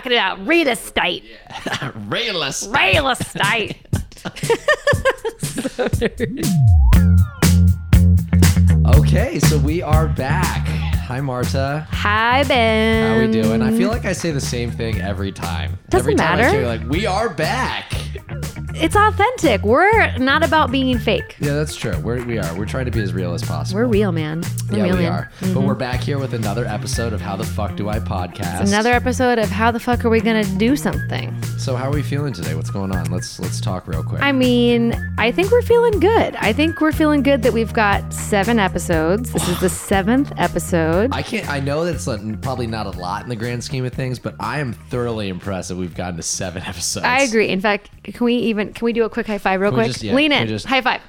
talking about real estate. Realist. Real estate. Okay, so we are back. Hi, Marta. Hi, Ben. How we doing? I feel like I say the same thing every time. Doesn't every time I matter. say, like, we are back. It's authentic. We're not about being fake. Yeah, that's true. We're, we are. We're trying to be as real as possible. We're real, man. We're yeah, real, we man. are. But mm-hmm. we're back here with another episode of How the Fuck Do I Podcast. Another episode of how the fuck are we gonna do something? So how are we feeling today? What's going on? Let's let's talk real quick. I mean, I think we're feeling good. I think we're feeling good that we've got seven episodes. This is the seventh episode. I can't. I know that's probably not a lot in the grand scheme of things, but I am thoroughly impressed that we've gotten to seven episodes. I agree. In fact, can we even can we do a quick high five real Can we quick? just- yeah, Lean can in. we just- high five.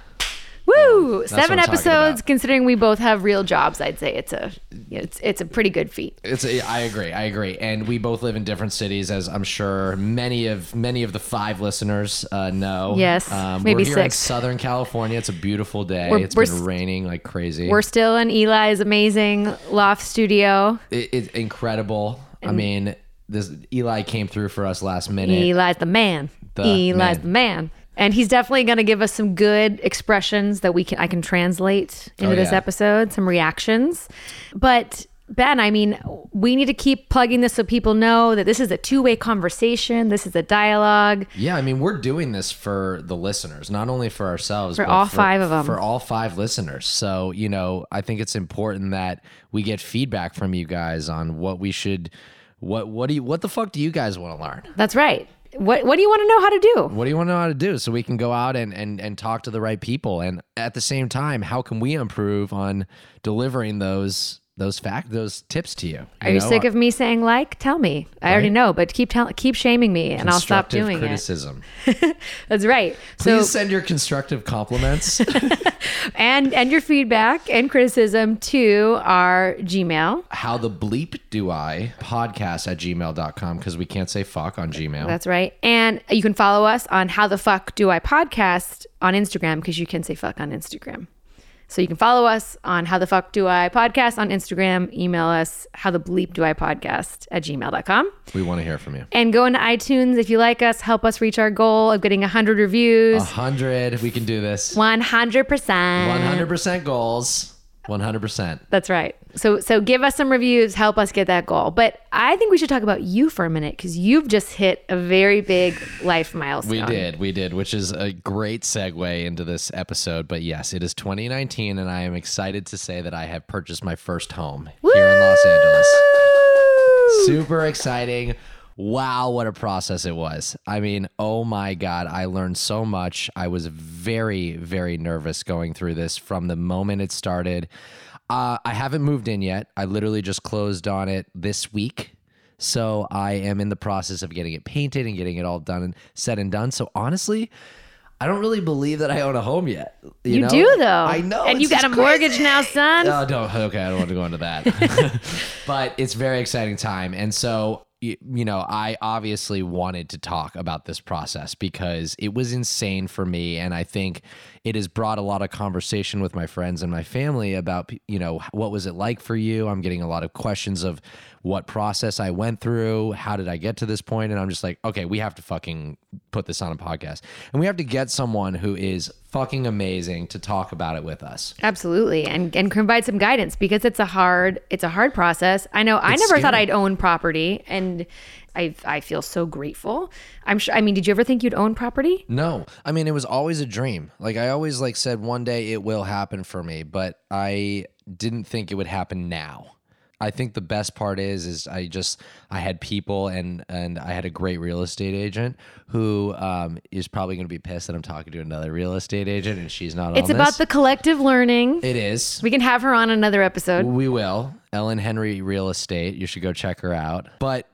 Woo! that's Seven I'm talking episodes. about. Considering we both have real jobs, I'd say it's a it's it's a pretty good feat. It's. A, I agree. I agree. And we both live in different cities, as I'm sure many of many of the five listeners uh, know. Yes, Um, maybe we're here in six. Southern California. It's a beautiful day. We're- It's we're been s- raining like crazy. We're still in Eli's amazing loft studio. it, it's incredible. I mean, this Eli came through for us last minute. Eli's the man. The Eli's man. the man. And he's definitely going to give us some good expressions that we can I can translate into Oh, this yeah. episode, some reactions. But Ben, I mean, we need to keep plugging this so people know that this is a two-way conversation. This is a dialogue. Yeah, I mean, we're doing this for the listeners, not only for ourselves, For but all five of 'em. For all five listeners. So, you know, I think it's important that we get feedback from you guys on what we should, what, what do you, what the fuck do you guys want to learn? That's right. What what do you want to know how to do? What do you want to know how to do so we can go out and, and, and talk to the right people? And at the same time, how can we improve on delivering those, those fact, those tips to you? Are you sick of me saying like? Tell me. I already know, but keep tell- keep shaming me and I'll stop doing criticism? it. That's right. Please so send your constructive compliments. and and your feedback and criticism to our Gmail. how the bleep do I podcast at gmail.com because we can't say fuck on Gmail. That's right. And you can follow us on How the Fuck Do I Podcast on Instagram because you can say fuck on Instagram. So you can follow us on How the Fuck Do I Podcast on Instagram. Email us How the Bleep Do I Podcast at gmail.com. we want to hear from you. And go into iTunes if you like us. Help us reach our goal of getting 100 reviews. A hundred, we can do this. 100%. 100% goals. 100%. That's right. So so give us some reviews, help us get that goal. But I think we should talk about you for a minute because you've just hit a very big life milestone. We did, we did, which is a great segue into this episode. But yes, it is 2019, and I am excited to say that I have purchased my first home here in Los Angeles. Super exciting. Wow, what a process it was. I mean, oh my God, I learned so much. I was very, very nervous going through this from the moment it started. Uh, I haven't moved in yet. I literally just closed on it this week. So I am in the process of getting it painted and getting it all done and said and done. So honestly, I don't really believe that I own a home yet. You, You know? do though. I know. And you got a just mortgage now, son. Oh, don't. Okay, I don't want to go into that. but it's very exciting time, and so you know, I obviously wanted to talk about this process because it was insane for me, and I think it has brought a lot of conversation with my friends and my family about you know what was it like for you. I'm getting a lot of questions of what process I went through, how did I get to this point, and I'm just like, okay, we have to fucking put this on a podcast, and we have to get someone who is fucking amazing to talk about it with us. Absolutely. And and provide some guidance because it's a hard it's a hard process. I know I It's never thought. I'd own property and I I feel so grateful. I'm sure I mean, did you ever think you'd own property? No, I mean it was always a dream. Like I always like said one day it will happen for me, but I didn't think it would happen now. I think the best part is is I just I had people and and I had a great real estate agent who um, is probably going to be pissed that I'm talking to another real estate agent and she's not It's about this. the collective learning. it is. we can have her on another episode. We will. Ellen Henry Real Estate. You should go check her out. But,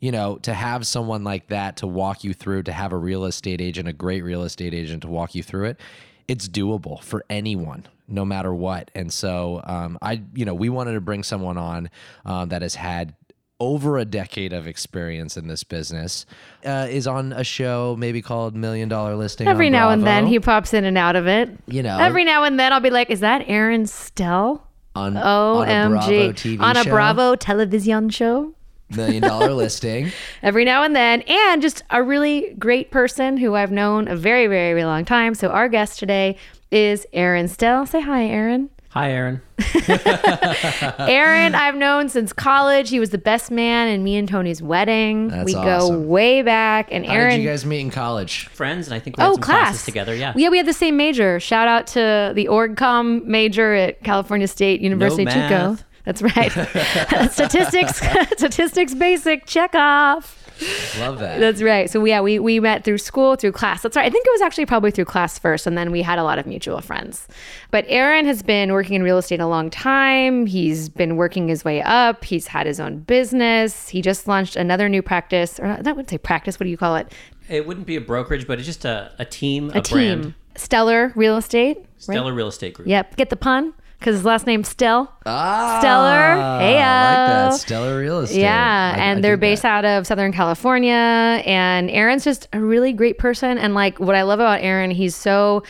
you know, to have someone like that to walk you through, to have a real estate agent, a great real estate agent to walk you through it, it's doable for anyone, no matter what. And so, um, I, you know, we wanted to bring someone on um, that has had over a decade of experience in this business, uh, is on a show maybe called Million Dollar Listing. Every now and then he pops in and out of it. you know, Every now and then I'll be like, is that Aaron Stell? on, on a Bravo OMG. TV on a show. Bravo television show? Million dollar listing. every now and then, and just a really great person who I've known a very, very, very long time. So our guest today is Aaron Stell. Say hi, Aaron. Hi, Aaron. Aaron, I've known since college. He was the best man in me and Tony's wedding. That's we go way back. And aaron How Aaron, did you guys meet in college? Friends, and I think we had oh, some class classes together. Yeah. yeah, we had the same major. Shout out to the OrgCom major at California State University Chico. math. That's right. statistics, statistics, basic check off. Love that. That's right. So yeah, we we met through school, through class. That's right. I think it was actually probably through class first, and then we had a lot of mutual friends. But Aaron has been working in real estate a long time. He's been working his way up. He's had his own business. He just launched another new practice, or that would say practice. What do you call it? It wouldn't be a brokerage, but it's just a, a team, A a, team. brand. Stellar Real Estate. right? Stellar Real Estate Group. Yep. Get the pun because his last name's Stell. Ah, Stellar. Hey, I like that. Stellar real estate. Yeah, I- and I they're based that. out of Southern California. And Aaron's just a really great person. And like what I love about Aaron, he's so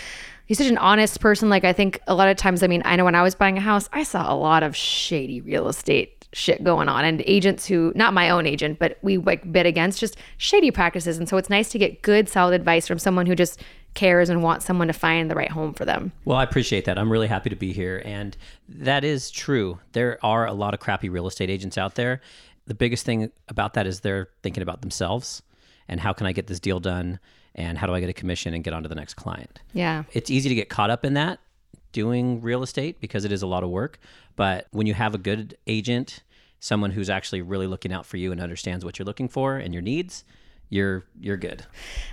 he's such an honest person. Like I think a lot of times, I mean, I know when I was buying a house, I saw a lot of shady real estate shit going on and agents who not my own agent but we like bid against just shady practices and so it's nice to get good solid advice from someone who just cares and wants someone to find the right home for them Well, I appreciate that. I'm really happy to be here. And that is true. There are a lot of crappy real estate agents out there. The biggest thing about that is they're thinking about themselves and how can I get this deal done and how do I get a commission and get on to the next client. yeah It's easy to get caught up in that doing real estate because it is a lot of work. But when you have a good agent, someone who's actually really looking out for you and understands what you're looking for and your needs, you're you're good.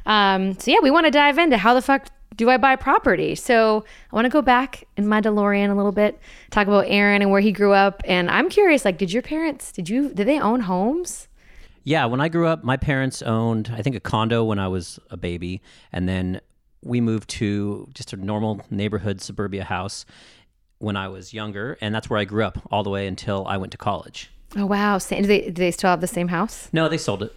Um, so yeah, we want to dive into how the fuck do I buy property? So I want to go back in my DeLorean a little bit, talk about Aaron and where he grew up. And I'm curious, like, did your parents, did you, did they own homes? Yeah, when I grew up, my parents owned, I think, a condo when I was a baby. And then we moved to just a normal neighborhood suburbia house when I was younger. And that's where I grew up all the way until I went to college. Oh wow, do they, do they still have the same house? No, they sold it.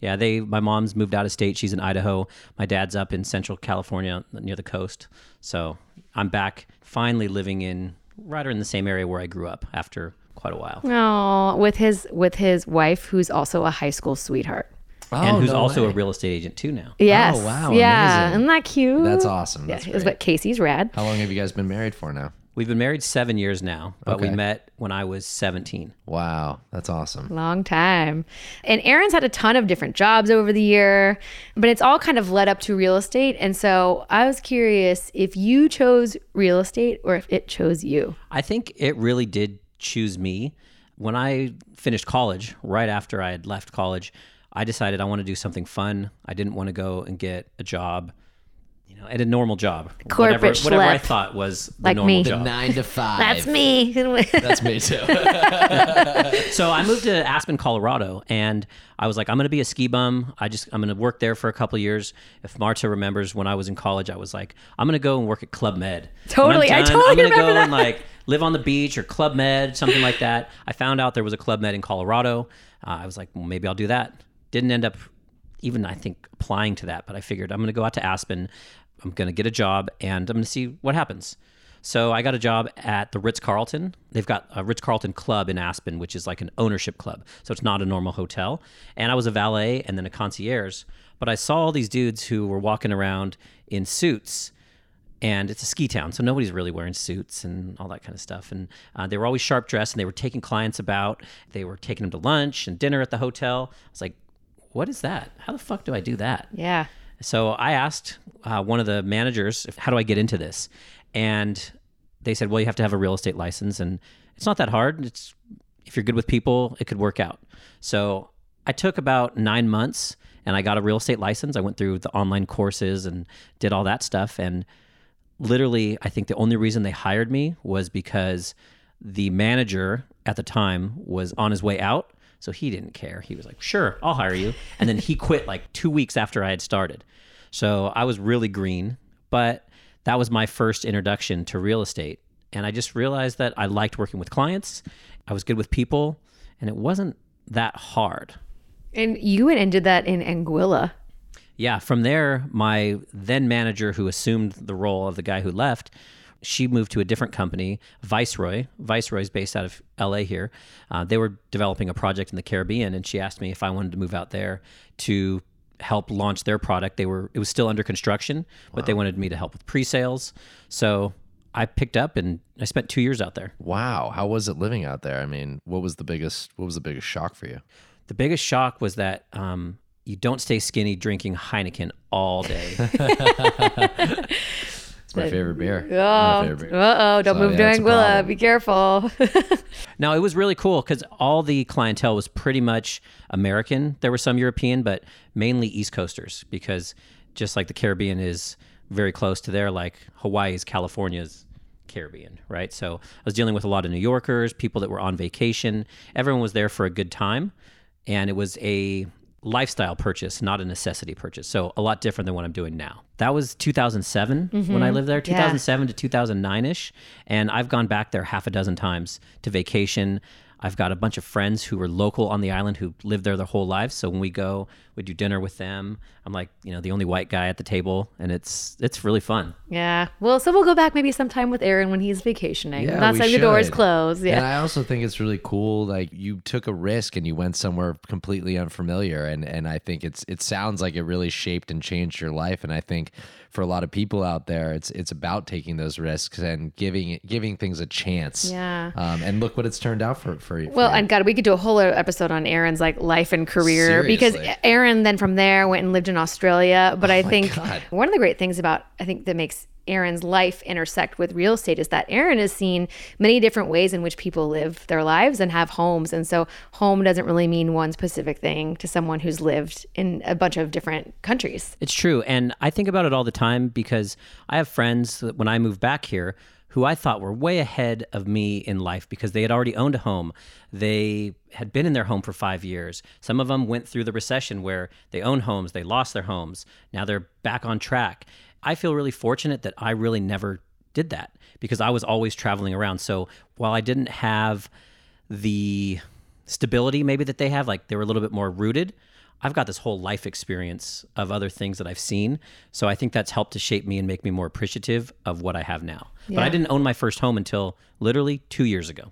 Yeah, they. My mom's moved out of state. She's in Idaho. My dad's up in Central California near the coast. So I'm back, finally living in right in the same area where I grew up after quite a while, Oh, with his with his wife, who's also a high school sweetheart. Oh, and Oh, who's no also way. a real estate agent too now. Yes. Oh wow, Yeah. amazing. Isn't that cute? That's awesome. Yeah, That's is great. what Casey's rad. How long have you guys been married for now? We've been married seven years now, but we met when I was 17. Wow, that's awesome. Long time. And Aaron's had a ton of different jobs over the year, but it's all kind of led up to real estate. And so I was curious if you chose real estate or if it chose you. I think it really did choose me. When I finished college, right after I had left college, I decided I want to do something fun. I didn't want to go and get a job, you know, at a normal job. Corporate whatever, whatever I thought was the Like normal me. job. Nine to five. That's me. That's me too. so I moved to Aspen, Colorado, and I was like, I'm going to be a ski bum. I just I'm going to work there for a couple of years. If Marta remembers, when I was in college, I was like, I'm going to go and work at Club Med. Totally. When I I'm done, totally I'm gonna remember go that. and like live on the beach or Club Med, something like that. I found out there was a Club Med in Colorado. Uh, I was like, well, maybe I'll do that. Didn't end up even I think applying to that, but I figured I'm going to go out to Aspen. I'm going to get a job and I'm going to see what happens. So I got a job at the Ritz Carlton. They've got a Ritz Carlton club in Aspen, which is like an ownership club. So it's not a normal hotel. And I was a valet and then a concierge. But I saw all these dudes who were walking around in suits and it's a ski town, so nobody's really wearing suits and all that kind of stuff. And uh, they were always sharp dressed, and they were taking clients about. They were taking them to lunch and dinner at the hotel. I was like, "What is that? How the fuck do I do that?" yeah. So I asked uh, one of the managers, "How do I get into this?" And they said, "Well, you have to have a real estate license, and it's not that hard. It's if you're good with people, it could work out." So I took about nine months, and I got a real estate license. I went through the online courses and did all that stuff, and literally, I think the only reason they hired me was because the manager at the time was on his way out. So he didn't care. He was like, sure, I'll hire you. And then he quit like two weeks after I had started. So I was really green, but that was my first introduction to real estate. And I just realized that I liked working with clients, I was good with people, and it wasn't that hard. And you did that in Anguilla. Yeah, from there, my then manager, who assumed the role of the guy who left, she moved to a different company, Viceroy. Viceroy is based out of LA here. Uh, they were developing a project in the Caribbean, and she asked me if I wanted to move out there to help launch their product. They were it was still under construction, but they wanted me to help with pre-sales. So I picked up and I spent two years out there. Wow, how was it living out there? I mean, what was the biggest what was the biggest shock for you? The biggest shock was that um, you don't stay skinny drinking Heineken all day. It's my favorite beer. Oh, my favorite beer. uh oh! Don't So, move yeah, to Anguilla. Be careful. Now it was really cool because all the clientele was pretty much American. There were some European, but mainly East Coasters because just like the Caribbean is very close to there, like Hawaii is California's Caribbean, right? So I was dealing with a lot of New Yorkers, people that were on vacation. Everyone was there for a good time, and it was a lifestyle purchase, not a necessity purchase. So a lot different than what I'm doing now. That was 2007 when I mm-hmm. lived there, 2007 to 2009 ish. And I've gone back there half a dozen times to vacation. I've got a bunch of friends who were local on the island who lived there their whole lives. So when we go, we do dinner with them. I'm like, you know, the only white guy at the table, and it's it's really fun. yeah. Well, so we'll go back maybe sometime with Aaron when he's vacationing. Yeah, Not we saying the doors should. closed. And Yeah. I also think it's really cool. Like you took a risk and you went somewhere completely unfamiliar, and and I think it's it sounds like it really shaped and changed your life. And I think for a lot of people out there, it's it's about taking those risks and giving giving things a chance. Yeah. Um, and look what it's turned out for for you. Well, for and God, we could do a whole episode on Aaron's like life and career because Aaron then from there went and lived in Australia. But I think God. one of the great things about I think that makes Aaron's life intersect with real estate is that Aaron has seen many different ways in which people live their lives and have homes. And so home doesn't really mean one specific thing to someone who's lived in a bunch of different countries. It's true. And I think about it all the time because I have friends that when I moved back here who I thought were way ahead of me in life because they had already owned a home. They had been in their home for five years. Some of them went through the recession where they owned homes, they lost their homes. Now they're back on track. I feel really fortunate that I really never did that because I was always traveling around. So while I didn't have the stability maybe that they have, like they were a little bit more rooted. I've got this whole life experience of other things that I've seen. So I think that's helped to shape me and make me more appreciative of what I have now. But I didn't own my first home until literally two years ago.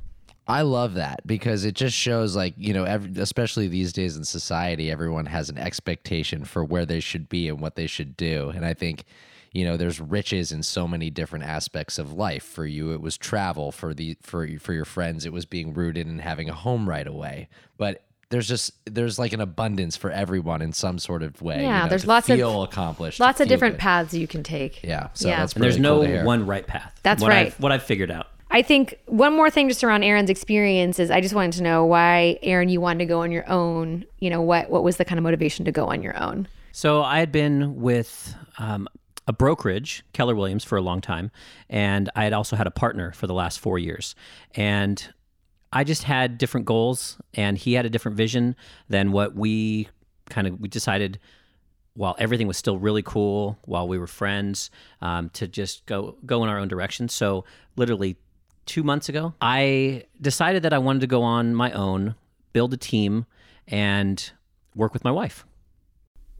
I love that because it just shows, like, you know, every, especially these days in society, everyone has an expectation for where they should be and what they should do. And I think, you know, there's riches in so many different aspects of life. For you, it was travel. For the for for your friends, it was being rooted and having a home right away. But there's just there's like an abundance for everyone in some sort of way. you Yeah, know, there's to lots of- feel accomplished, to Lots of different good. paths you can take. Yeah, so Yeah. that's And there's cool no one right path. That's what right. I've, what I've figured out. I think one more thing just around Aaron's experience is I just wanted to know why Aaron you wanted to go on your own. You know what what was the kind of motivation to go on your own? So I had been with um, a brokerage, Keller Williams, for a long time, and I had also had a partner for the last four years, and I just had different goals, and he had a different vision than what we kind of we decided. While everything was still really cool, while we were friends, um, to just go go in our own direction. So literally two months ago, I decided that I wanted to go on my own, build a team, and work with my wife.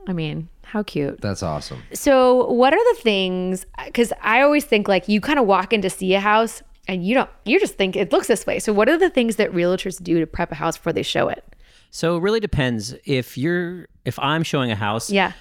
I mean, how cute. That's awesome. So, what are the things? Because I always think like you kind of walk in to see a house and you don't, you just think it looks this way. So, what are the things that realtors do to prep a house before they show it? So it really depends. If you're if I'm showing a house Yeah.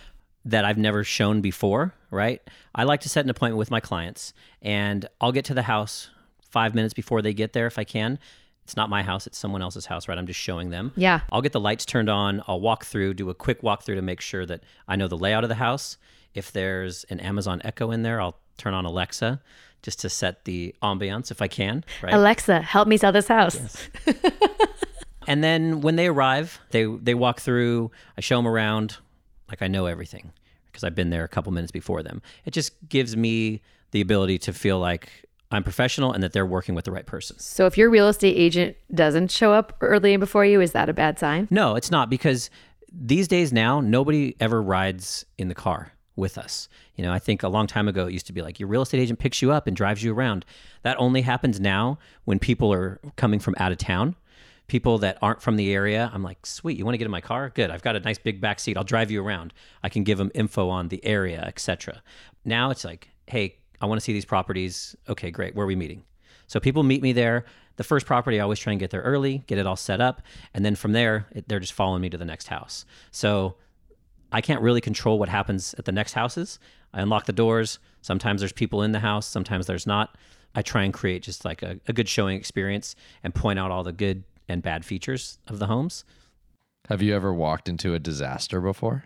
that I've never shown before, right? I like to set an appointment with my clients and I'll get to the house 5 minutes before they get there if I can. It's not my house, it's someone else's house, right? I'm just showing them. Yeah. I'll get the lights turned on, I'll walk through, do a quick walkthrough to make sure that I know the layout of the house. If there's an Amazon Echo in there, I'll turn on Alexa just to set the ambiance if I can, right? Alexa, help me sell this house. And then when they arrive, they they walk through. I show them around, like I know everything because I've been there a couple minutes before them. It just gives me the ability to feel like I'm professional and that they're working with the right person. So, if your real estate agent doesn't show up early and before you, is that a bad sign? No, it's not because these days now nobody ever rides in the car with us. You know, I think a long time ago it used to be like your real estate agent picks you up and drives you around. That only happens now when people are coming from out of town. People that aren't from the area, I'm like, sweet, you want to get in my car? Good. I've got a nice big back seat. I'll drive you around. I can give them info on the area, etc. Now it's like, hey, I want to see these properties. Okay, great. Where are we meeting? So people meet me there. The first property, I always try and get there early, get it all set up, and then from there, it, they're just following me to the next house. So I can't really control what happens at the next houses. I unlock the doors. Sometimes there's people in the house, sometimes there's not. I try and create just like a, a good showing experience and point out all the good and bad features of the homes. Have you ever walked into a disaster before?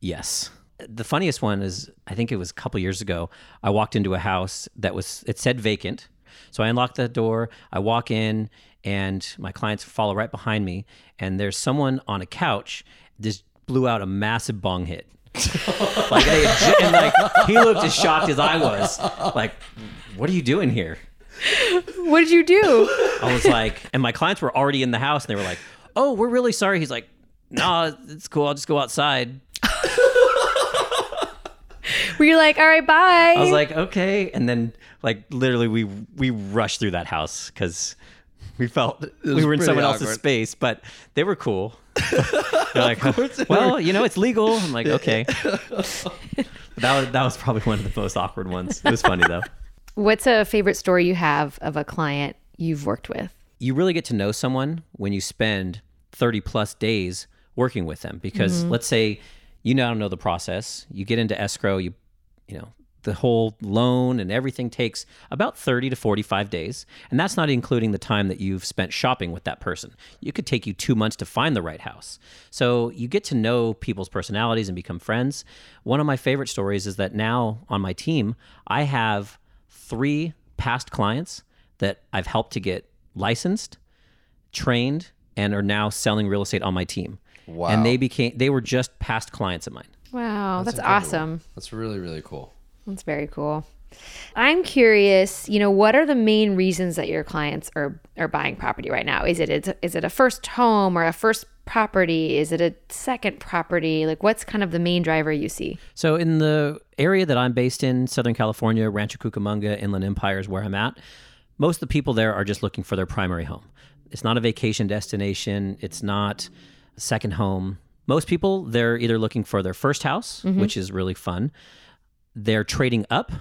Yes. The funniest one is I think it was a couple years ago. I walked into a house that was it said vacant. So I unlock the door, I walk in and my clients follow right behind me and there's someone on a couch just blew out a massive bong hit. like they had, and like he looked as shocked as I was. Like, what are you doing here? What did you do? I was like, and my clients were already in the house, and they were like, "Oh, we're really sorry." He's like, "No, it's cool. I'll just go outside." Were you like, all right, bye? I was like, "Okay," and then like literally, we we rushed through that house because we felt we were in pretty someone else's space, but they were cool. They're like, "Well, you know, it's legal." I'm like, "Okay." that was that was probably one of the most awkward ones. It was funny though. What's a favorite story you have of a client you've worked with? you really get to know someone when you spend 30 plus days working with them because mm-hmm. let's say you now know the process. You get into escrow you you know the whole loan and everything takes about 30 to 45 days. And that's not including the time that you've spent shopping with that person. It could take you two months to find the right house. So you get to know people's personalities and become friends. One of my favorite stories is that now on my team i have three past clients that i've helped to get licensed trained and are now selling real estate on my team Wow. and they became they were just past clients of mine Wow, that's, incredible. awesome. That's really really cool. That's very cool. I'm curious, you know, what are the main reasons that your clients are are buying property right now? Is it it is, is it a first home or a first property? Is it a second property? Like what's kind of the main driver you see? So in the area that I'm based in, Southern California, Rancho Cucamonga, Inland Empire is where I'm at. Most of the people there are just looking for their primary home. It's not a vacation destination. It's not a second home. Most people, they're either looking for their first house, mm-hmm. which is really fun. They're trading up.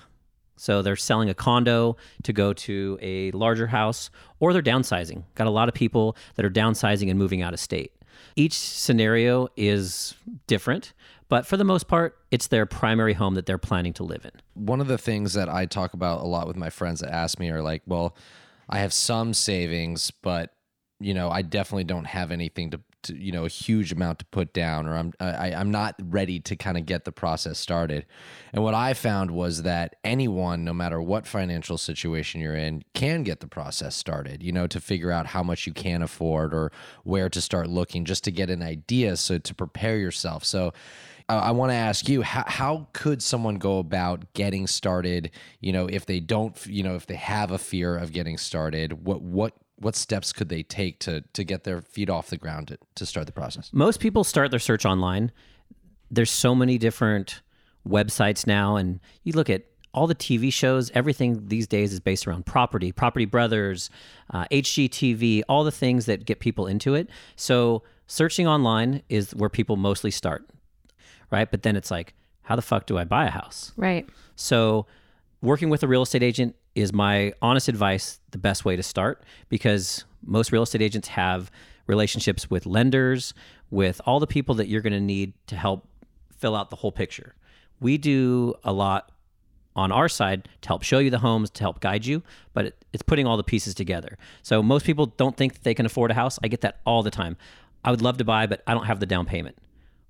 So they're selling a condo to go to a larger house, or they're downsizing. Got a lot of people that are downsizing and moving out of state. Each scenario is different, but for the most part, it's their primary home that they're planning to live in. One of the things that I talk about a lot with my friends that ask me are like, well, I have some savings, but you know, I definitely don't have anything to, to you know, a huge amount to put down, or I'm I, I'm not ready to kind of get the process started. And what I found was that anyone, no matter what financial situation you're in, can get the process started. You know, to figure out how much you can afford or where to start looking, just to get an idea, so to prepare yourself. So. I want to ask you how, how could someone go about getting started you know if they don't you know if they have a fear of getting started what what what steps could they take to to get their feet off the ground to, to start the process Most people start their search online. There's so many different websites now, and you look at all the TV shows, everything these days is based around property, Property Brothers, uh, HGTV, all the things that get people into it. So searching online is where people mostly start, right? But then it's like, how the fuck do I buy a house? Right. So, working with a real estate agent is my honest advice the best way to start because most real estate agents have relationships with lenders, with all the people that you're going to need to help fill out the whole picture. We do a lot on our side to help show you the homes, to help guide you, but it, it's putting all the pieces together. So, most people don't think they can afford a house. I get that all the time. I would love to buy, but I don't have the down payment.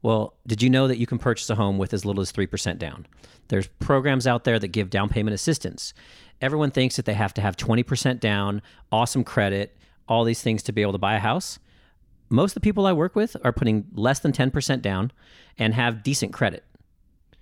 Well, did you know that you can purchase a home with as little as 3% down? There's programs out there that give down payment assistance. Everyone thinks that they have to have 20% down, awesome credit, all these things to be able to buy a house. Most of the people I work with are putting less than 10% down and have decent credit.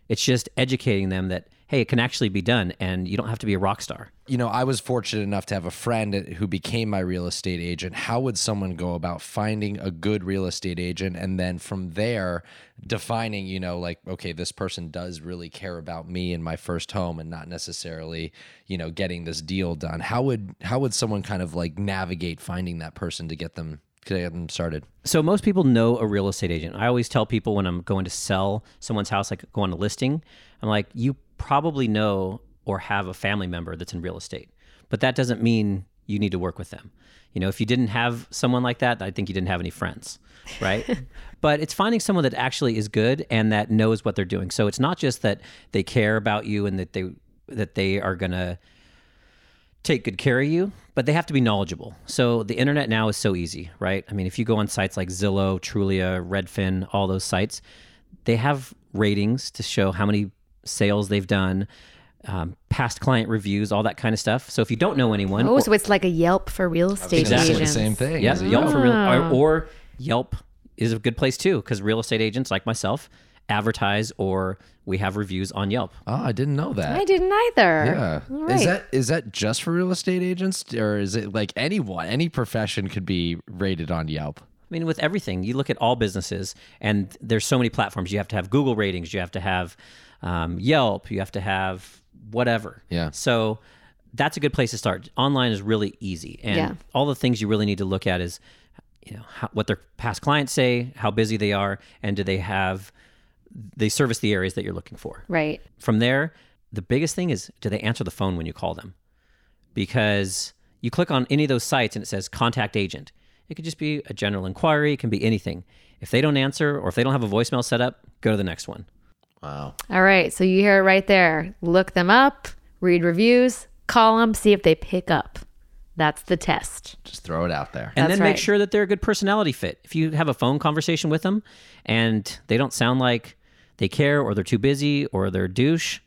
It's just educating them that, hey, it can actually be done and you don't have to be a rock star. you know i was fortunate enough to have a friend who became my real estate agent how would someone go about finding a good real estate agent and then from there defining you know like okay this person does really care about me and my first home and not necessarily you know getting this deal done how would how would someone kind of like navigate finding that person to get them to get them started So most people know a real estate agent. I always tell people when I'm going to sell someone's house, like go on a listing, I'm like, you probably know or have a family member that's in real estate. But that doesn't mean you need to work with them. You know, if you didn't have someone like that, I think you didn't have any friends, right? but it's finding someone that actually is good and that knows what they're doing. So it's not just that they care about you and that they that they are going to take good care of you, but they have to be knowledgeable. So the internet now is so easy, right? I mean, if you go on sites like Zillow, Trulia, Redfin, all those sites, they have ratings to show how many sales they've done, um, past client reviews, all that kind of stuff. So if you don't know anyone, Oh, or- so it's like a Yelp for real estate Exactly agents. the same thing. yeah, Is it Yelp for real, or, Ah. or Yelp is a good place too because real estate agents like myself advertise or we have reviews on Yelp. Oh, I didn't know that. I didn't either. Yeah. All right. Is that is that just for real estate agents or is it like anyone, any profession could be rated on Yelp? I mean, with everything, you look at all businesses, and there's so many platforms. You have to have Google ratings, you have to have um, Yelp, you have to have whatever. Yeah. So that's a good place to start. Online is really easy, and Yeah. all the things you really need to look at is, you know, how, what their past clients say, how busy they are, and do they have they service the areas that you're looking for. right. From there, the biggest thing is do they answer the phone when you call them? Because you click on any of those sites and it says contact agent. It could just be a general inquiry, it can be anything. If they don't answer or if they don't have a voicemail set up, go to the next one. Wow. All right. So you hear it right there. Look them up, read reviews, call them, see if they pick up. That's the test. Just throw it out there. And That's then make right. sure that they're a good personality fit. If you have a phone conversation with them and they don't sound like they care or they're too busy or they're a douche,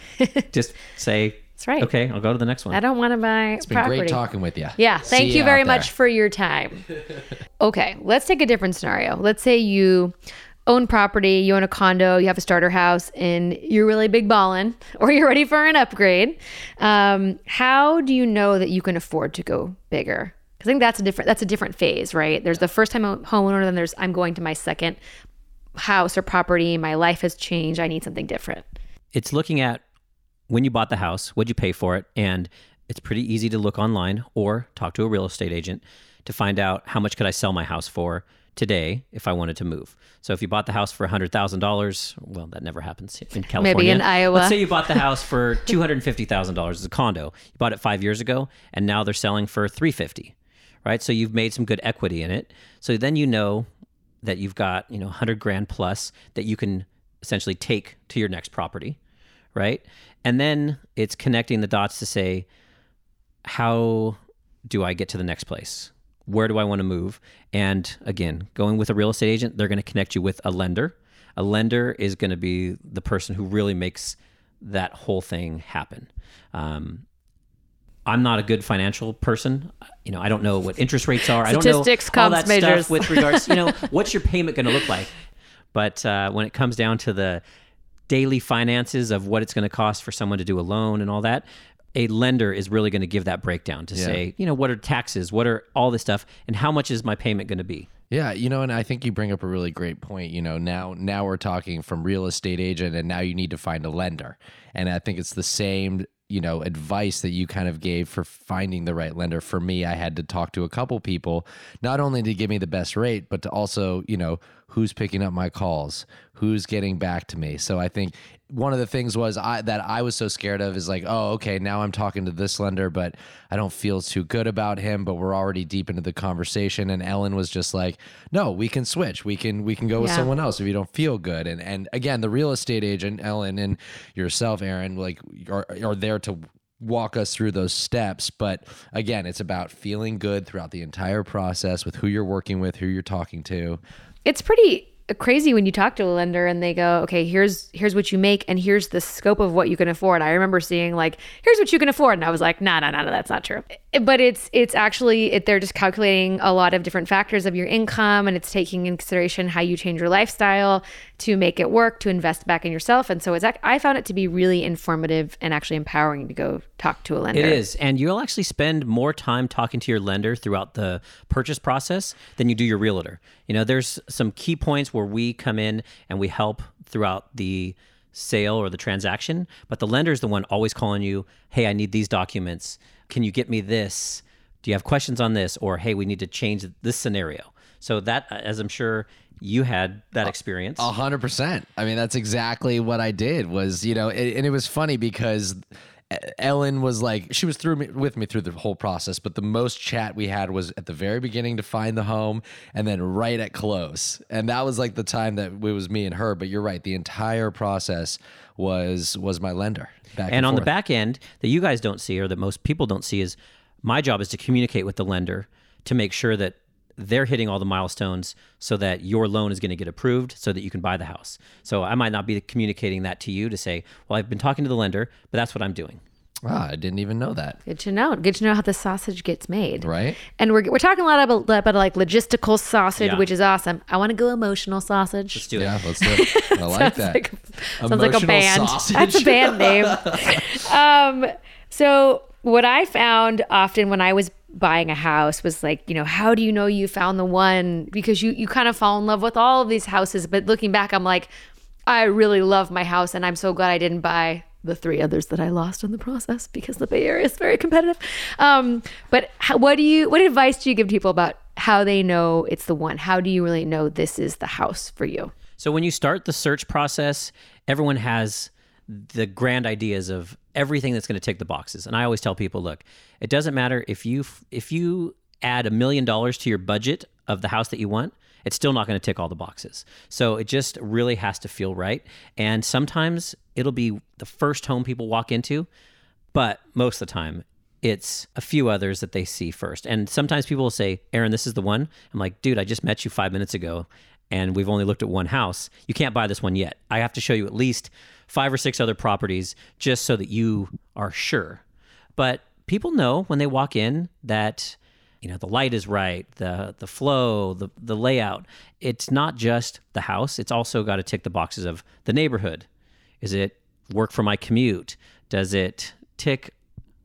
just say, That's right. okay, I'll go to the next one. I don't want to buy It's been property. great talking with you. Yeah, thank ya you very there. much for your time. okay, let's take a different scenario. Let's say you own property, you own a condo, you have a starter house, and you're really big ballin', or you're ready for an upgrade. Um, how do you know that you can afford to go bigger? Because I think that's a different that's a different phase, right? There's the first time homeowner, then there's I'm going to my second house or property. My life has changed. I need something different. it's looking at when you bought the house, what'd you pay for it, and it's pretty easy to look online or talk to a real estate agent to find out how much could I sell my house for today if I wanted to move. So if you bought the house for hundred thousand dollars, well, that never happens in California. Maybe in Iowa. Let's say you bought the house for two hundred and fifty thousand dollars as a condo. You bought it five years ago, and now they're selling for three fifty. Right, so you've made some good equity in it. So then you know that you've got you know 100 grand plus that you can essentially take to your next property right and then it's connecting the dots to say how do i get to the next place where do i want to move and again going with a real estate agent they're going to connect you with a lender a lender is going to be the person who really makes that whole thing happen um, I'm not a good financial person. You know, I don't know what interest rates are. I don't know Statistics, all that majors. stuff with regards. You know, what's your payment going to look like? But uh, when it comes down to the daily finances of what it's going to cost for someone to do a loan and all that, a lender is really going to give that breakdown to say, you know, what are taxes, what are all this stuff, and how much is my payment going to be? Yeah, you know, and I think you bring up a really great point. You know, now now we're talking from real estate agent, and now you need to find a lender, and I think it's the same. You know, advice that you kind of gave for finding the right lender. For me, I had to talk to a couple people, not only to give me the best rate, but to also, you know, who's picking up my calls, who's getting back to me. So I think one of the things was I that I was so scared of is like, oh, okay, now I'm talking to this lender, but I don't feel too good about him, but we're already deep into the conversation. And Ellen was just like, no, we can switch. We can we can go with someone else if you don't feel good. And and again, the real estate agent, Ellen and yourself, Aaron, like are are there to walk us through those steps but again it's about feeling good throughout the entire process with who you're working with who you're talking to it's pretty crazy when you talk to a lender and they go okay here's here's what you make and here's the scope of what you can afford. I remember seeing like here's what you can afford. And i was like no no no no that's not true but it's it's actually it, they're just calculating a lot of different factors of your income and it's taking in consideration how you change your lifestyle to make it work to invest back in yourself and so it's i found it to be really informative and actually empowering to go talk to a lender It is. And you'll actually spend more time talking to your lender throughout the purchase process than you do your realtor. You know, there's some key points where we come in and we help throughout the sale or the transaction, but the lender is the one always calling you, "Hey, I need these documents. Can you get me this? Do you have questions on this?" or "Hey, we need to change this scenario." So that uh, as I'm sure you had that experience. A hundred percent. I mean, that's exactly what I did. Was you know, it, and it was funny because Ellen was like, she was through me with me through the whole process, but the most chat we had was at the very beginning to find the home, and then right at close, and that was like the time that it was me and her. But you're right, the entire process was was my lender. Back and on the back end that you guys don't see or that most people don't see is my job is to communicate with the lender to make sure that they're hitting all the milestones so that your loan is going to get approved so that you can buy the house. So I might not be communicating that to you to say, well, I've been talking to the lender, but that's what I'm doing. Ah, I didn't even know that. Good to know. Good to know how the sausage gets made. Right? And we're, we're talking a lot about, about like logistical sausage, Yeah. which is awesome. I want to go emotional sausage. Let's do it. Yeah, let's do it. I like that. Like, sounds like a band. sausage. That's a band name. um, so what I found often when I was buying a house was like, you know, how do you know you found the one? Because you you kind of fall in love with all of these houses, but looking back, I'm like, I really love my house, and I'm so glad I didn't buy the three others that I lost in the process because the Bay Area is very competitive. Um, but how, what do you what advice do you give people about how they know it's the one? How do you really know this is the house for you? So when you start the search process, everyone has the grand ideas of everything that's going to tick the boxes. And I always tell people, look, it doesn't matter if you if you add a million dollars to your budget of the house that you want, it's still not going to tick all the boxes. So it just really has to feel right. And sometimes it'll be the first home people walk into, but most of the time it's a few others that they see first. And sometimes people will say, Aaron, this is the one. I'm like, dude, I just met you five minutes ago and we've only looked at one house. You can't buy this one yet. I have to show you at least five or six other properties just so that you are sure. But people know when they walk in that you know the light is right, the the flow, the the layout. It's not just the house. It's also got to tick the boxes of the neighborhood. Is it work for my commute? Does it tick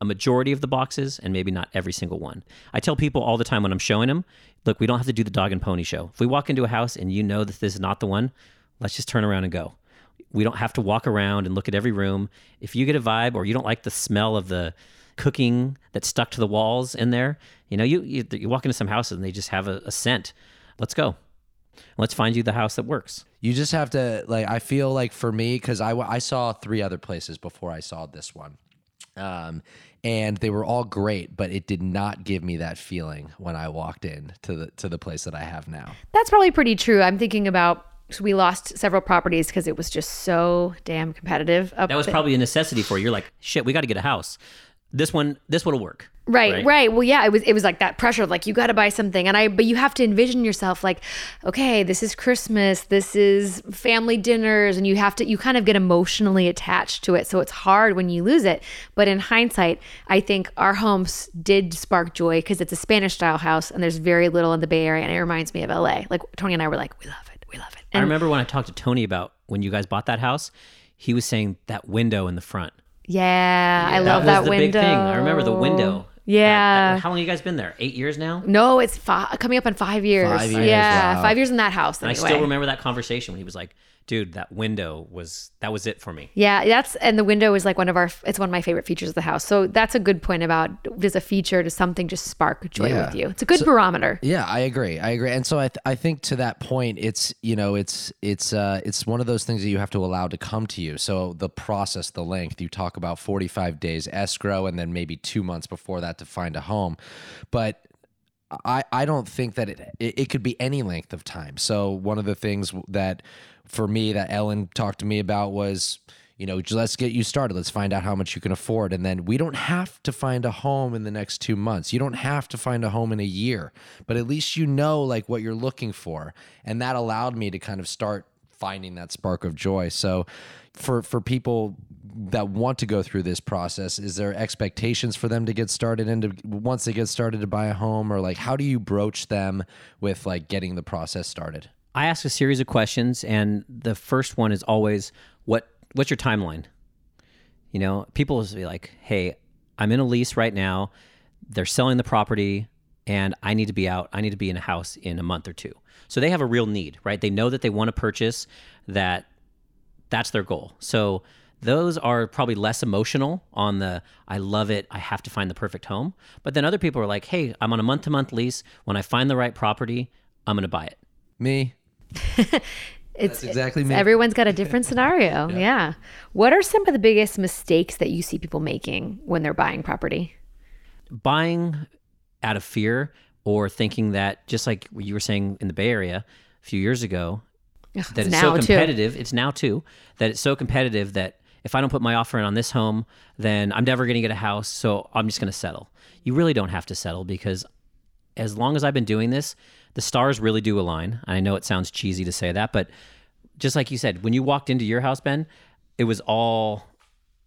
a majority of the boxes and maybe not every single one. I tell people all the time when I'm showing them, look, we don't have to do the dog and pony show. If we walk into a house and you know that this is not the one, let's just turn around and go. We don't have to walk around and look at every room. If you get a vibe or you don't like the smell of the cooking that's stuck to the walls in there, you know, you you, you walk into some houses and they just have a, a scent. Let's go. Let's find you the house that works. You just have to like. I feel like for me, because I I saw three other places before I saw this one, um, and they were all great, but it did not give me that feeling when I walked in to the to the place that I have now. That's probably pretty true. I'm thinking about so we lost several properties because it was just so damn competitive. Up That was there. probably a necessity for you. You're like, shit, we got to get a house. This one, this one will work. Right, right, Well, yeah, it was it was like that pressure of like you got to buy something, and I but you have to envision yourself like, okay, this is Christmas, this is family dinners, and you have to you kind of get emotionally attached to it, so it's hard when you lose it. But in hindsight, I think our homes did spark joy because it's a Spanish style house, and there's very little in the Bay Area, and it reminds me of LA. Like Tony and I were like, we love it, we love it. I remember when I talked to Tony about when you guys bought that house, he was saying that window in the front. yeah, I that love was that the window. big thing. I remember the window. Yeah. That- that- how long you guys been there? Eight years now. No, it's fi- coming up on five years. Five years, Yeah, wow. five years in that house. And I still remember that conversation when he was like, "Dude, that window was that was it for me." Yeah, that's and the window is like one of our. It's one of my favorite features of the house. So that's a good point about does a feature does something just spark joy Yeah. with you? It's a good barometer. Yeah, I agree. I agree. And so I, th- I think to that point, it's you know, it's it's uh, it's one of those things that you have to allow to come to you. So the process, the length, you talk about forty five days escrow, and then maybe two months before that to find a home, but. I, I don't think that it, it it could be any length of time. So one of the things that for me that Ellen talked to me about was you know let's get you started. Let's find out how much you can afford. And then we don't have to find a home in the next 2 months. You don't have to find a home in a year but at least you know like what you're looking for. And that allowed me to kind of start finding that spark of joy. So for for people that want to go through this process is there expectations for them to get started and to, once they get started to buy a home or like how do you broach them with like getting the process started I ask a series of questions, and the first one is always, "What what's your timeline?" You know, people will be like, "Hey, I'm in a lease right now. They're selling the property, and I need to be out. I need to be in a house in a month or two. So they have a real need, right? They know that they want to purchase. That that's their goal. So those are probably less emotional on the I love it, I have to find the perfect home. But then other people are like, "Hey, I'm on a month to month lease. When I find the right property, I'm going to buy it." me It's That's exactly me. Everyone's got a different scenario. yeah. What are some of the biggest mistakes that you see people making when they're buying property? buying out of fear or thinking that just like you were saying in the Bay Area a few years ago, that it's now, so too. competitive. It's now too that it's so competitive that if I don't put my offer in on this home, then I'm never going to get a house. So I'm just going to settle. You really don't have to settle because as long as I've been doing this, the stars really do align. I know it sounds cheesy to say that, but just like you said, when you walked into your house, Ben, it was all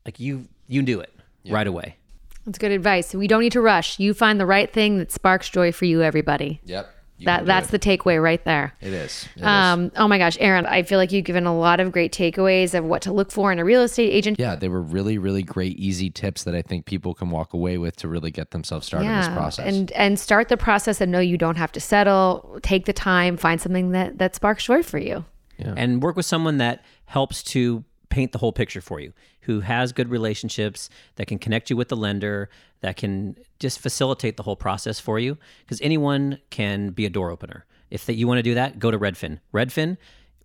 like you you knew it right away. That's good advice. We don't need to rush. You find the right thing that sparks joy for you, everybody. Yep. You can That that's it. the takeaway right there. It is. It is. Um, oh my gosh, Aaron, I feel like you've given a lot of great takeaways of what to look for in a real estate agent. Yeah, they were really, really great, easy tips that I think people can walk away with to really get themselves started in this process. and and start the process and know you don't have to settle. Take the time, find something that that sparks joy for you. and work with someone that helps to paint the whole picture for you who has good relationships that can connect you with the lender that can just facilitate the whole process for you because anyone can be a door opener if that you want to do that go to redfin redfin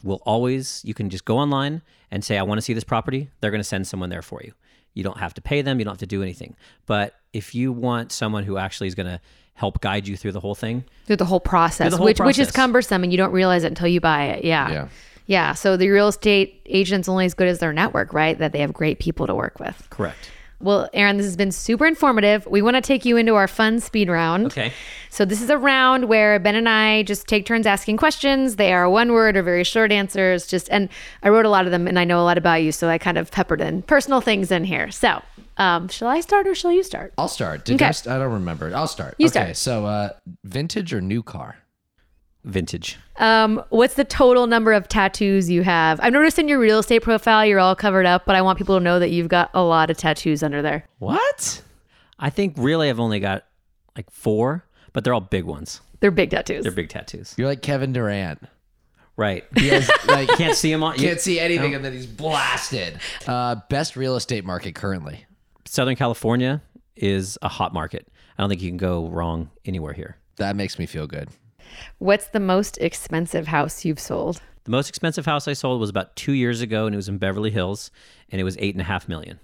will always you can just go online and say i want to see this property they're going to send someone there for you you don't have to pay them you don't have to do anything but if you want someone who actually is going to help guide you through the whole thing Through the whole process, the whole which which is cumbersome and you don't realize it until you buy it. Yeah. Yeah. Yeah. So the real estate agent's only as good as their network, right? That they have great people to work with. correct Well, Aaron, this has been super informative. We want to take you into our fun speed round. okay So this is a round where Ben and I just take turns asking questions. They are one word or very short answers. Just and I wrote a lot of them, and I know a lot about you, so I kind of peppered in personal things in here. So, um, shall I start or shall you start? I'll start. Did Okay. I, st- I don't remember. I'll start. You okay, start. so uh, vintage or new car? Vintage Um, what's the total number of tattoos you have? I've noticed in your real estate profile you're all covered up, but I want people to know that you've got a lot of tattoos under there. What? I think really I've only got like four, but they're all big ones. They're big tattoos. They're big tattoos. You're like Kevin Durant. Right. He has like Can't see him on can't see anything, and then he's blasted. Uh, best real estate market currently. Southern California is a hot market. I don't think you can go wrong anywhere here. That makes me feel good. What's the most expensive house you've sold? The most expensive house I sold was about two years ago, and it was in Beverly Hills, and it was eight and a half million.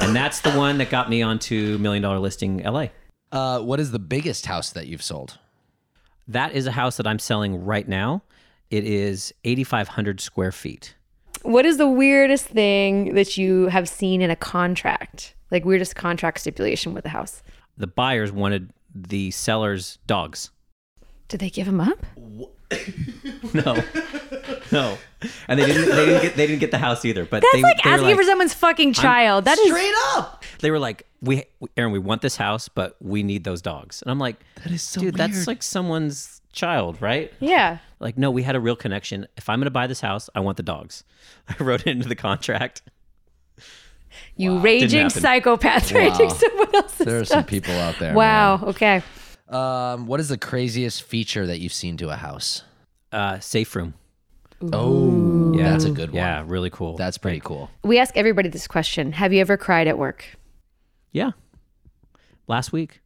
And that's the one that got me onto Million Dollar Listing LA. Uh, what is the biggest house that you've sold? That is a house that I'm selling right now. It is 8,500 square feet. What is the weirdest thing that you have seen in a contract? Like weirdest contract stipulation with the house? The buyers wanted the seller's dogs. Did they give him up? No, no, and they didn't. They didn't get. They didn't get the house either. But That's they, like they were asking for someone's fucking child. That is straight up. They were like, "We, Aaron, we want this house, but we need those dogs." And I'm like, That is so "Dude, weird. that's like someone's child, right?" yeah. Like, no, we had a real connection. If I'm going to buy this house, I want the dogs. I wrote it into the contract. You raging happen. psychopath raging someone else's There are some people out there. Wow. Okay. Man. Um, what is the craziest feature that you've seen to a house? Uh, safe room. Oh, Yeah. that's a good one. Yeah, really cool. That's pretty cool. We ask everybody this question: Have you ever cried at work? yeah. Last week.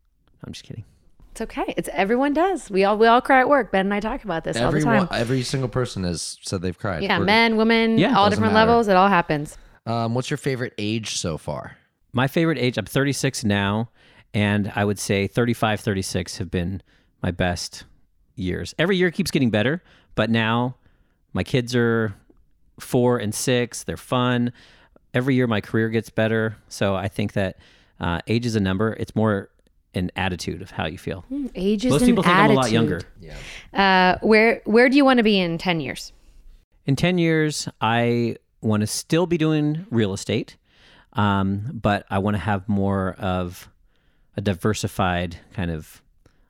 I'm just kidding. It's okay. It's everyone does. We all we all cry at work. Ben and I talk about this all the time. every single person has said they've cried. Yeah, We're- men, women, Yeah, all doesn't different matter. levels. It all happens. Um, what's your favorite age so far? My favorite age, I'm 36 now, and I would say 35, 36 have been my best years. Every year keeps getting better, but now my kids are four and six. They're fun. Every year my career gets better. So I think that uh, age is a number. It's more an attitude of how you feel. Age is Most an people think I'm a lot attitude. younger. Uh, where where do you want to be in ten years? In 10 years, I want to still be doing real estate, um, but I want to have more of a diversified kind of,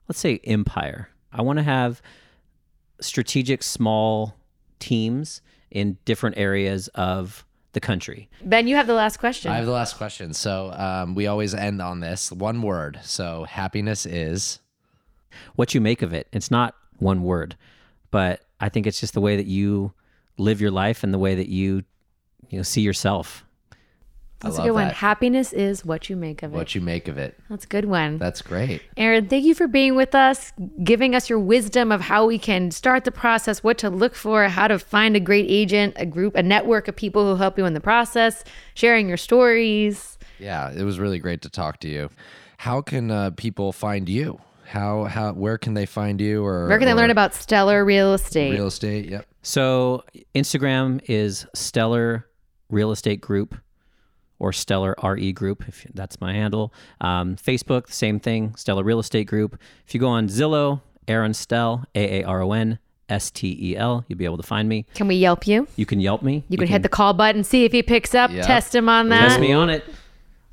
let's say, empire. I want to have strategic small teams in different areas of the country. Ben, you have the last question. I have the last question. So um, we always end on this one word. So happiness is. What you make of it, it's not one word, but I think it's just the way that you live your life and the way that you, you know, see yourself. That's a love good one. that. Happiness is what you make of it. What you make of it. That's a good one. That's great. Aaron, thank you for being with us, giving us your wisdom of how we can start the process, what to look for, how to find a great agent, a group, a network of people who help you in the process, sharing your stories. Yeah, it was really great to talk to you. How can uh, people find you? How how where can they find you or Where can they learn about stellar real estate? real estate? Yep. So Instagram is Stellar Real Estate Group or Stellar RE Group, if that's my handle. Um, Facebook, same thing, Stellar Real Estate Group. If you go on Zillow, Aaron Stell, A A R O N S T E L, you'll be able to find me. Can we Yelp you? You can Yelp me. You can hit the call button, see if he picks up, Yep. test him on that. Test that. me on it,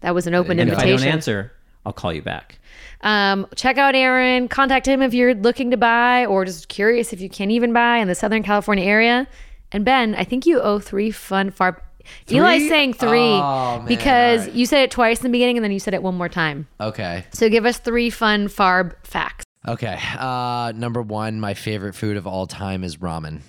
That was an open and if I invitation. don't answer, I'll call you back. Um, check out Aaron. Contact him if you're looking to buy or just curious if you can even buy in the Southern California area. And Ben, I think you owe three fun far. Eli's saying three Oh, because alright. you said it twice in the beginning and then you said it one more time. Okay. So give us three fun farb facts. Okay. Uh, number one, my favorite food of all time is ramen.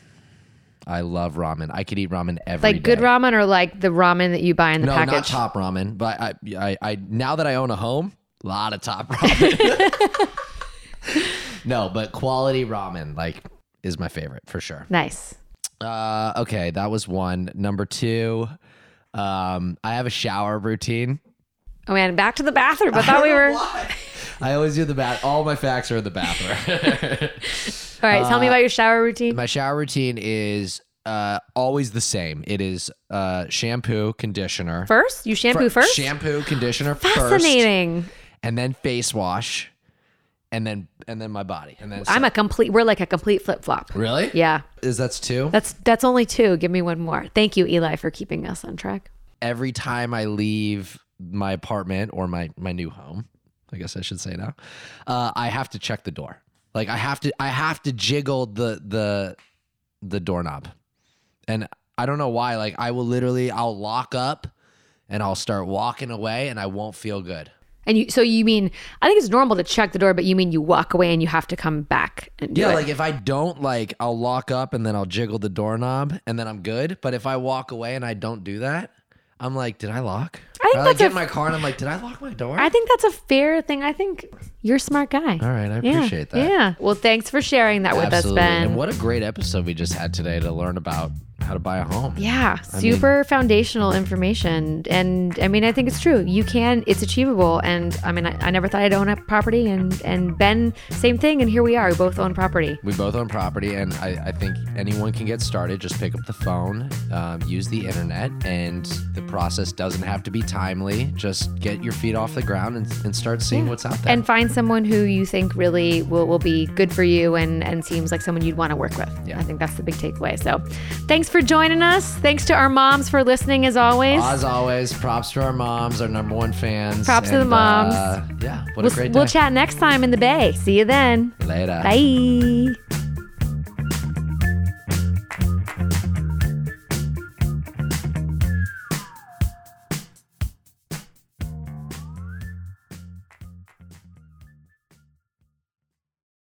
I love ramen. I could eat ramen every Like good ramen or like the ramen that you buy in the No, package? not top ramen, but I, I, I, now that I own a home, a lot of top ramen. no, but quality ramen like is my favorite for sure. Nice. Uh, okay, that was one. Number two, um, I have a shower routine. Oh man, back to the bathroom. I thought we were. I always do the bath. All my facts are in the bathroom. All right, tell me about your shower routine. my shower routine is uh, always the same. It is uh, shampoo, conditioner. First, you shampoo first. Shampoo, conditioner first, Fascinating. and then face wash, and then and then my body, and then I'm a complete. We're like a complete flip flop. really Yeah, is that's two. that's that's only two. Give me one more. Thank you, Eli, for keeping us on track. Every time I leave my apartment or my my new home, I guess I should say now, uh, I have to check the door. Like I have to I have to jiggle the the the doorknob, and I don't know why. Like I will literally I'll lock up, and I'll start walking away, and I won't feel good. And you, so you mean? I think it's normal to check the door, but you mean you walk away and you have to come back and do it. Yeah, it. like if I don't like, I'll lock up and then I'll jiggle the doorknob and then I'm good. But if I walk away and I don't do that, I'm like, did I lock? I think Or I like get in my car and I'm like, did I lock my door? I think that's a fair thing. I think you're a smart guy. All right, I Yeah, appreciate that. Yeah. Well, thanks for sharing that with us, Ben. And what a great episode we just had today to learn about how to buy a home. Yeah, super foundational information. And I mean, I think it's true. You can, it's achievable. And I mean, I, I never thought I'd own a property. And, and Ben, same thing. And here we are. We both own property. We both own property, and I, I think anyone can get started. Just pick up the phone, um, use the internet, and the process doesn't have to be timely. Just get your feet off the ground and, and start seeing what's out there. And find someone who you think really will, will be good for you and, and seems like someone you'd want to work with. Yeah. I think that's the big takeaway. So thanks for joining us. Thanks to our moms for listening as always. As always, props to our moms, our number one fans. Props to the moms. uh, yeah, what We'll, a great day. we'll chat next time in the Bay. See you then. Later. Bye.